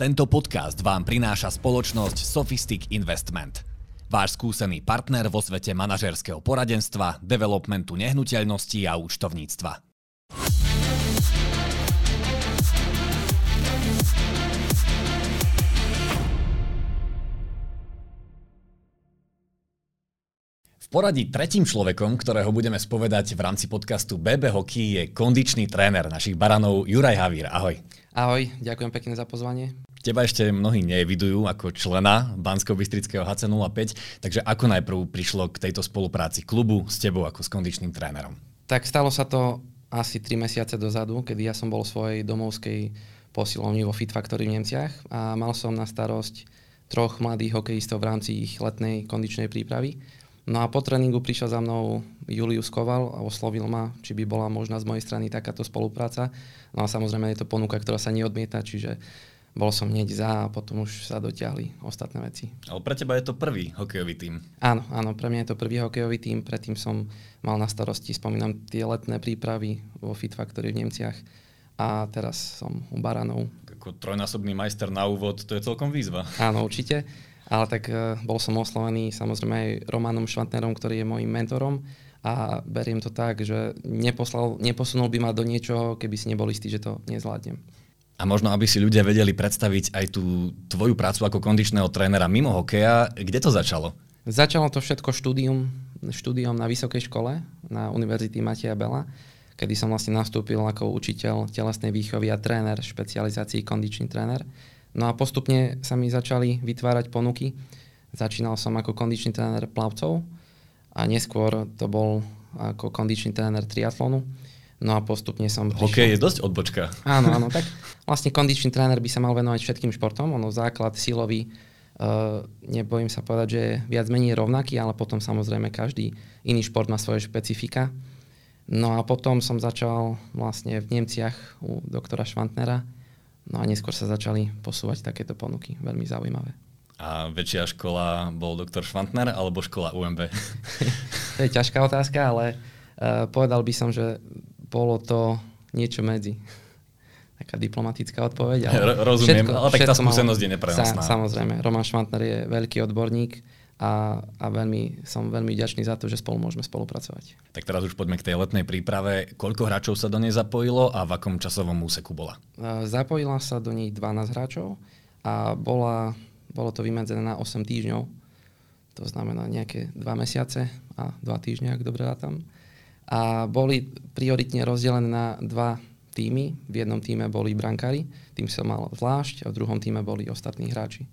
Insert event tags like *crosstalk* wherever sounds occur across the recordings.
Tento podcast vám prináša spoločnosť Sophistic Investment. Váš skúsený partner vo svete manažerského poradenstva, developmentu nehnuteľností a účtovníctva. V poradí tretím človekom, ktorého budeme spovedať v rámci podcastu BB Hockey je kondičný tréner našich baranov Juraj Havír. Ahoj. Ahoj, ďakujem pekne za pozvanie. Teba ešte mnohí nevidujú ako člena Bansko-Bystrického HC05, takže ako najprv prišlo k tejto spolupráci klubu s tebou ako s kondičným trénerom? Tak stalo sa to asi 3 mesiace dozadu, kedy ja som bol v svojej domovskej posilovni vo Fit Factory v Nemciach a mal som na starosť troch mladých hokejistov v rámci ich letnej kondičnej prípravy. No a po tréningu prišiel za mnou Julius Koval a oslovil ma, či by bola možná z mojej strany takáto spolupráca. No a samozrejme je to ponuka, ktorá sa neodmieta, čiže bol som hneď za a potom už sa dotiahli ostatné veci. Ale pre teba je to prvý hokejový tím. Áno, áno, pre mňa je to prvý hokejový tím, predtým som mal na starosti, spomínam, tie letné prípravy vo Fit Factory v Nemciach a teraz som u Baranov. Ako trojnásobný majster na úvod, to je celkom výzva. Áno, určite, ale tak uh, bol som oslovený samozrejme aj Romanom Švantnerom, ktorý je môjim mentorom a beriem to tak, že neposlal, neposunul by ma do niečoho, keby si nebol istý, že to nezvládnem. A možno, aby si ľudia vedeli predstaviť aj tú tvoju prácu ako kondičného trénera mimo hokeja, kde to začalo? Začalo to všetko štúdium, štúdium na vysokej škole, na Univerzity Mateja Bela, kedy som vlastne nastúpil ako učiteľ telesnej výchovy a tréner špecializácií kondičný tréner. No a postupne sa mi začali vytvárať ponuky. Začínal som ako kondičný tréner plavcov a neskôr to bol ako kondičný tréner triatlonu No a postupne som prišiel... Hokej je dosť odbočka. Áno, áno, *laughs* tak vlastne kondičný tréner by sa mal venovať všetkým športom. Ono základ silový, uh, nebojím sa povedať, že je viac menej rovnaký, ale potom samozrejme každý iný šport má svoje špecifika. No a potom som začal vlastne v Nemciach u doktora Švantnera. No a neskôr sa začali posúvať takéto ponuky. Veľmi zaujímavé. A väčšia škola bol doktor Švantner alebo škola UMB? *laughs* to je ťažká otázka, ale uh, povedal by som, že bolo to niečo medzi. *laughs* Taká diplomatická odpoveď. Ale Rozumiem, všetko, ale tak tá skúsenosť je neprenosná. Sa, samozrejme, Roman Švantner je veľký odborník a, a veľmi, som veľmi vďačný za to, že spolu môžeme spolupracovať. Tak teraz už poďme k tej letnej príprave. Koľko hráčov sa do nej zapojilo a v akom časovom úseku bola? Zapojila sa do nej 12 hráčov a bola, bolo to vymedzené na 8 týždňov. To znamená nejaké 2 mesiace a 2 týždne, ak dobre dátam a boli prioritne rozdelené na dva týmy. V jednom týme boli brankári, tým som mal zvlášť a v druhom týme boli ostatní hráči.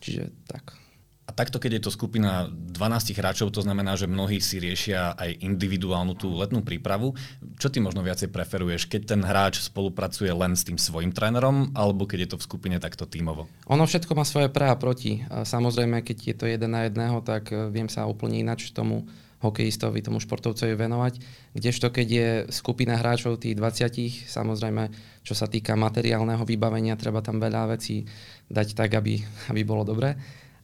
Čiže tak. A takto, keď je to skupina 12 hráčov, to znamená, že mnohí si riešia aj individuálnu tú letnú prípravu. Čo ty možno viacej preferuješ, keď ten hráč spolupracuje len s tým svojim trénerom, alebo keď je to v skupine takto tímovo? Ono všetko má svoje pre a proti. Samozrejme, keď je to jeden na jedného, tak e, viem sa úplne inač tomu hokejistovi, tomu športovcovi venovať. Kdežto keď je skupina hráčov tých 20, samozrejme, čo sa týka materiálneho vybavenia, treba tam veľa vecí dať tak, aby, aby bolo dobre.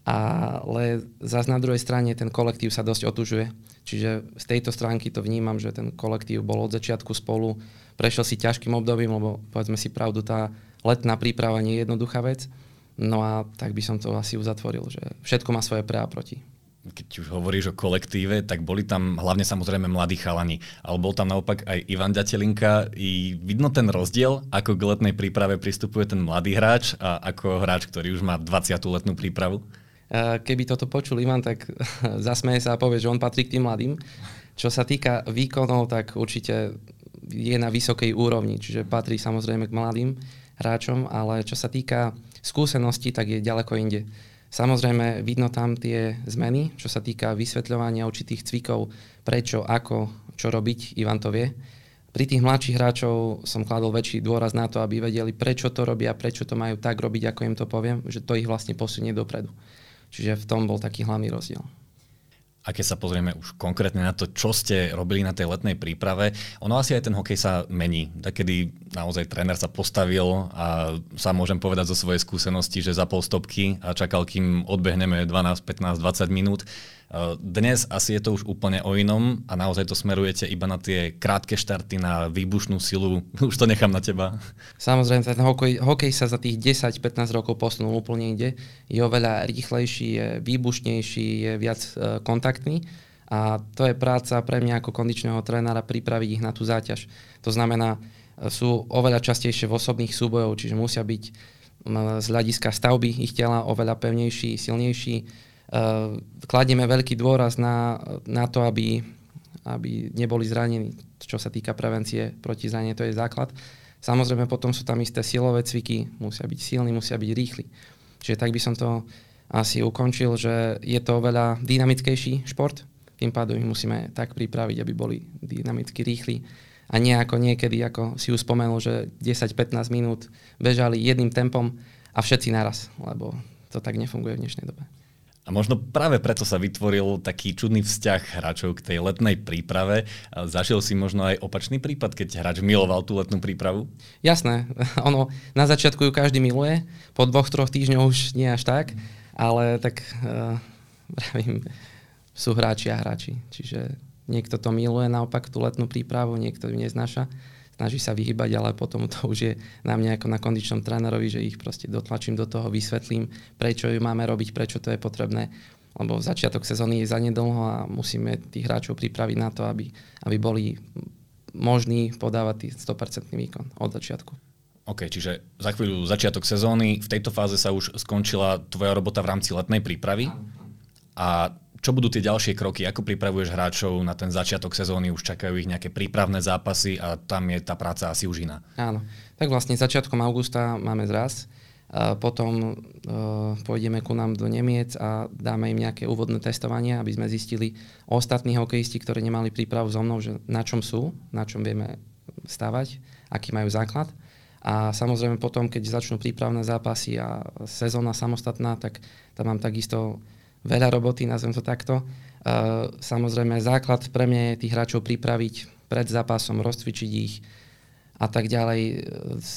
Ale zase na druhej strane ten kolektív sa dosť otužuje. Čiže z tejto stránky to vnímam, že ten kolektív bol od začiatku spolu, prešiel si ťažkým obdobím, lebo povedzme si pravdu, tá letná príprava nie je jednoduchá vec. No a tak by som to asi uzatvoril, že všetko má svoje pre a proti keď už hovoríš o kolektíve, tak boli tam hlavne samozrejme mladí chalani, ale bol tam naopak aj Ivan Ďatelinka. I vidno ten rozdiel, ako k letnej príprave pristupuje ten mladý hráč a ako hráč, ktorý už má 20. letnú prípravu? Keby toto počul Ivan, tak *laughs* zasmeje sa a povie, že on patrí k tým mladým. Čo sa týka výkonov, tak určite je na vysokej úrovni, čiže patrí samozrejme k mladým hráčom, ale čo sa týka skúseností, tak je ďaleko inde. Samozrejme, vidno tam tie zmeny, čo sa týka vysvetľovania určitých cvikov, prečo, ako, čo robiť, Ivan to vie. Pri tých mladších hráčov som kladol väčší dôraz na to, aby vedeli, prečo to robia, prečo to majú tak robiť, ako im to poviem, že to ich vlastne posunie dopredu. Čiže v tom bol taký hlavný rozdiel. A keď sa pozrieme už konkrétne na to, čo ste robili na tej letnej príprave, ono asi aj ten hokej sa mení. Takedy naozaj tréner sa postavil a sa môžem povedať zo svojej skúsenosti, že zapol stopky a čakal, kým odbehneme 12, 15, 20 minút. Dnes asi je to už úplne o inom a naozaj to smerujete iba na tie krátke štarty, na výbušnú silu. *laughs* Už to nechám na teba. Samozrejme, ten hokej, hokej sa za tých 10-15 rokov posunul úplne inde. Je oveľa rýchlejší, je výbušnejší, je viac e, kontaktný. A to je práca pre mňa ako kondičného trénera pripraviť ich na tú záťaž. To znamená, e, sú oveľa častejšie v osobných súbojov, čiže musia byť z hľadiska stavby ich tela oveľa pevnejší, silnejší. Kladieme veľký dôraz na, na to, aby, aby neboli zranení, čo sa týka prevencie proti zraneniu, to je základ. Samozrejme potom sú tam isté silové cviky, musia byť silní, musia byť rýchli. Čiže tak by som to asi ukončil, že je to oveľa dynamickejší šport, tým pádom ich musíme tak pripraviť, aby boli dynamicky rýchli a nie ako niekedy, ako si už spomenul, že 10-15 minút bežali jedným tempom a všetci naraz, lebo to tak nefunguje v dnešnej dobe. A možno práve preto sa vytvoril taký čudný vzťah hráčov k tej letnej príprave. Zašiel si možno aj opačný prípad, keď hráč miloval tú letnú prípravu? Jasné. *laughs* Ono, na začiatku ju každý miluje, po dvoch, troch týždňoch už nie až tak, ale tak *laughs* uh, sú hráči a hráči. Čiže Niekto to miluje naopak tú letnú prípravu, niekto ju neznáša, snaží sa vyhybať, ale potom to už je na mňa ako na kondičnom trénerovi, že ich proste dotlačím do toho, vysvetlím, prečo ju máme robiť, prečo to je potrebné, lebo začiatok sezóny je zanedlho a musíme tých hráčov pripraviť na to, aby, aby boli možní podávať 100% výkon od začiatku. OK, čiže za chvíľu začiatok sezóny, v tejto fáze sa už skončila tvoja robota v rámci letnej prípravy. A čo budú tie ďalšie kroky? Ako pripravuješ hráčov na ten začiatok sezóny? Už čakajú ich nejaké prípravné zápasy a tam je tá práca asi už iná. Áno. Tak vlastne začiatkom augusta máme zraz. A potom uh, pôjdeme ku nám do Nemiec a dáme im nejaké úvodné testovanie, aby sme zistili ostatní hokejisti, ktorí nemali prípravu so mnou, že na čom sú, na čom vieme stavať, aký majú základ. A samozrejme potom, keď začnú prípravné zápasy a sezóna samostatná, tak tam mám takisto veľa roboty, nazvem to takto. Uh, samozrejme, základ pre mňa je tých hráčov pripraviť pred zápasom, rozcvičiť ich a tak ďalej.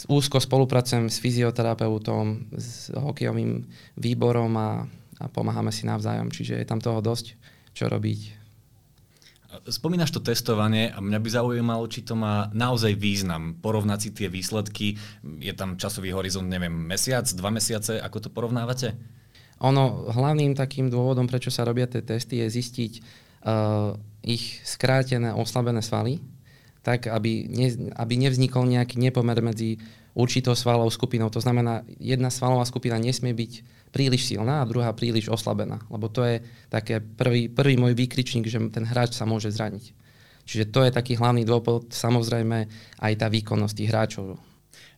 Úzko spolupracujem s fyzioterapeutom, s hokejovým výborom a, a pomáhame si navzájom, čiže je tam toho dosť, čo robiť. Spomínaš to testovanie a mňa by zaujímalo, či to má naozaj význam. Porovnať si tie výsledky, je tam časový horizont, neviem, mesiac, dva mesiace, ako to porovnávate? Ono, hlavným takým dôvodom, prečo sa robia tie testy, je zistiť uh, ich skrátené, oslabené svaly, tak aby, ne, aby nevznikol nejaký nepomer medzi určitou svalovou skupinou. To znamená, jedna svalová skupina nesmie byť príliš silná a druhá príliš oslabená. Lebo to je také prvý, prvý môj výkričník, že ten hráč sa môže zraniť. Čiže to je taký hlavný dôvod, samozrejme aj tá výkonnosť tých hráčov.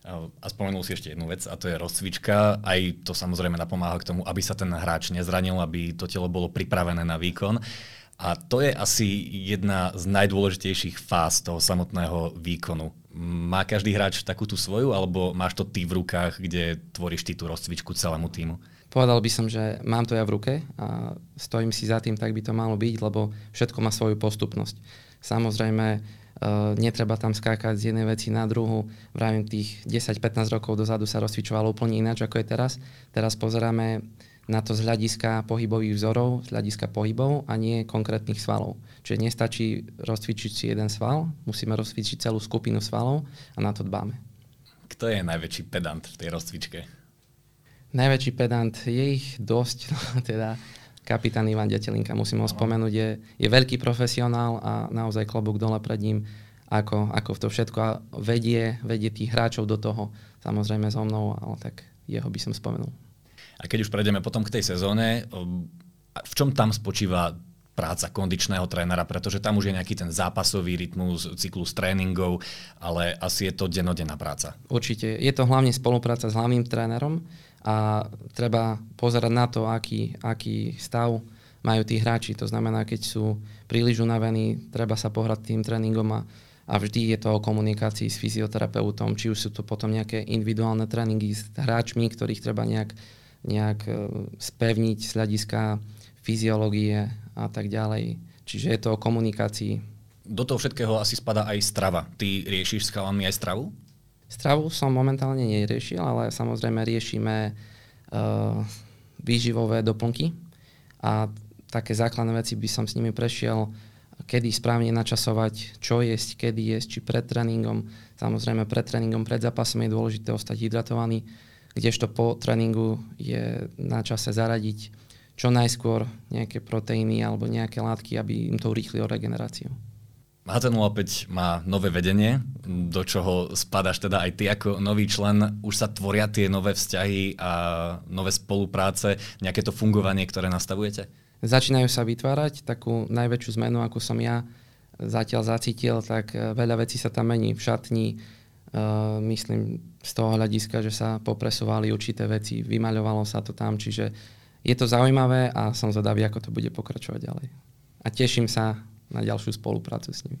A spomenul si ešte jednu vec a to je rozcvička. Aj to samozrejme napomáha k tomu, aby sa ten hráč nezranil, aby to telo bolo pripravené na výkon. A to je asi jedna z najdôležitejších fáz toho samotného výkonu. Má každý hráč takú tú svoju, alebo máš to ty v rukách, kde tvoríš ty tú rozcvičku celému týmu? Povedal by som, že mám to ja v ruke a stojím si za tým, tak by to malo byť, lebo všetko má svoju postupnosť. Samozrejme, Uh, netreba tam skákať z jednej veci na druhu. Vravím, tých 10-15 rokov dozadu sa rozcvičovalo úplne ináč, ako je teraz. Teraz pozeráme na to z hľadiska pohybových vzorov, z hľadiska pohybov a nie konkrétnych svalov. Čiže nestačí rozcvičiť si jeden sval, musíme rozcvičiť celú skupinu svalov a na to dbáme. Kto je najväčší pedant v tej rozcvičke? Najväčší pedant, je ich dosť, *laughs* teda kapitán Ivan Detelinka, musím ho spomenúť, je, je veľký profesionál a naozaj klobúk dole pred ním, ako, ako to všetko vedie, vedie tých hráčov do toho, samozrejme so mnou, ale tak jeho by som spomenul. A keď už prejdeme potom k tej sezóne, v čom tam spočíva práca kondičného trénera, pretože tam už je nejaký ten zápasový rytmus, cyklus tréningov, ale asi je to denodenná práca. Určite. Je to hlavne spolupráca s hlavným trénerom, a treba pozerať na to, aký, aký stav majú tí hráči. To znamená, keď sú príliš unavení, treba sa pohrať tým tréningom a, a vždy je to o komunikácii s fyzioterapeutom, či už sú to potom nejaké individuálne tréningy s hráčmi, ktorých treba nejak, nejak e, spevniť z hľadiska fyziológie a tak ďalej. Čiže je to o komunikácii. Do toho všetkého asi spada aj strava. Ty riešiš s chalami aj stravu? Stravu som momentálne neriešil, ale samozrejme riešime uh, výživové doplnky a také základné veci by som s nimi prešiel, kedy správne načasovať, čo jesť, kedy jesť, či pred tréningom. Samozrejme pred tréningom, pred zápasom je dôležité ostať hydratovaný, kdežto po tréningu je na čase zaradiť čo najskôr nejaké proteíny alebo nejaké látky, aby im to urýchlilo regeneráciu. HT05 má nové vedenie, do čoho spadáš teda aj ty ako nový člen. Už sa tvoria tie nové vzťahy a nové spolupráce, nejaké to fungovanie, ktoré nastavujete? Začínajú sa vytvárať takú najväčšiu zmenu, ako som ja zatiaľ zacítil, tak e, veľa vecí sa tam mení v šatni. Uh, myslím z toho hľadiska, že sa popresovali určité veci, vymaľovalo sa to tam, čiže je to zaujímavé a som zvedavý, ako to bude pokračovať ďalej. A teším sa na ďalšiu spoluprácu s nimi.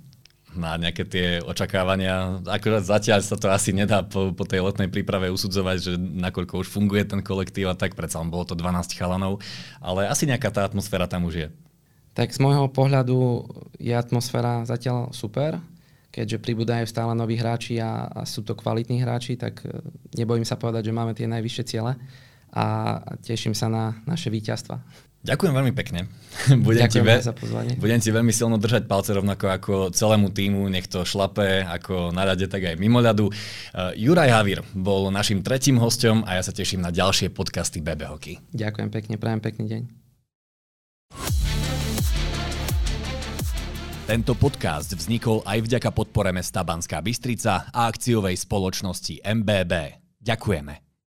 Na nejaké tie očakávania, akorát zatiaľ sa to asi nedá po, po tej letnej príprave usudzovať, že nakoľko už funguje ten kolektív a tak, predsa len bolo to 12 chalanov, ale asi nejaká tá atmosféra tam už je. Tak z môjho pohľadu je atmosféra zatiaľ super, keďže pribúdajú stále noví hráči a, a sú to kvalitní hráči, tak e, nebojím sa povedať, že máme tie najvyššie ciele a teším sa na naše víťazstva. Ďakujem veľmi pekne. *laughs* budem, Ďakujem ti ve- za pozvanie. budem ti veľmi silno držať palce rovnako ako celému týmu, nech to šlape ako na ľade, tak aj mimo ľadu. Uh, Juraj Havír bol našim tretím hostom a ja sa teším na ďalšie podcasty BB Hockey. Ďakujem pekne, prajem pekný deň. Tento podcast vznikol aj vďaka podpore mesta Banská Bystrica a akciovej spoločnosti MBB. Ďakujeme.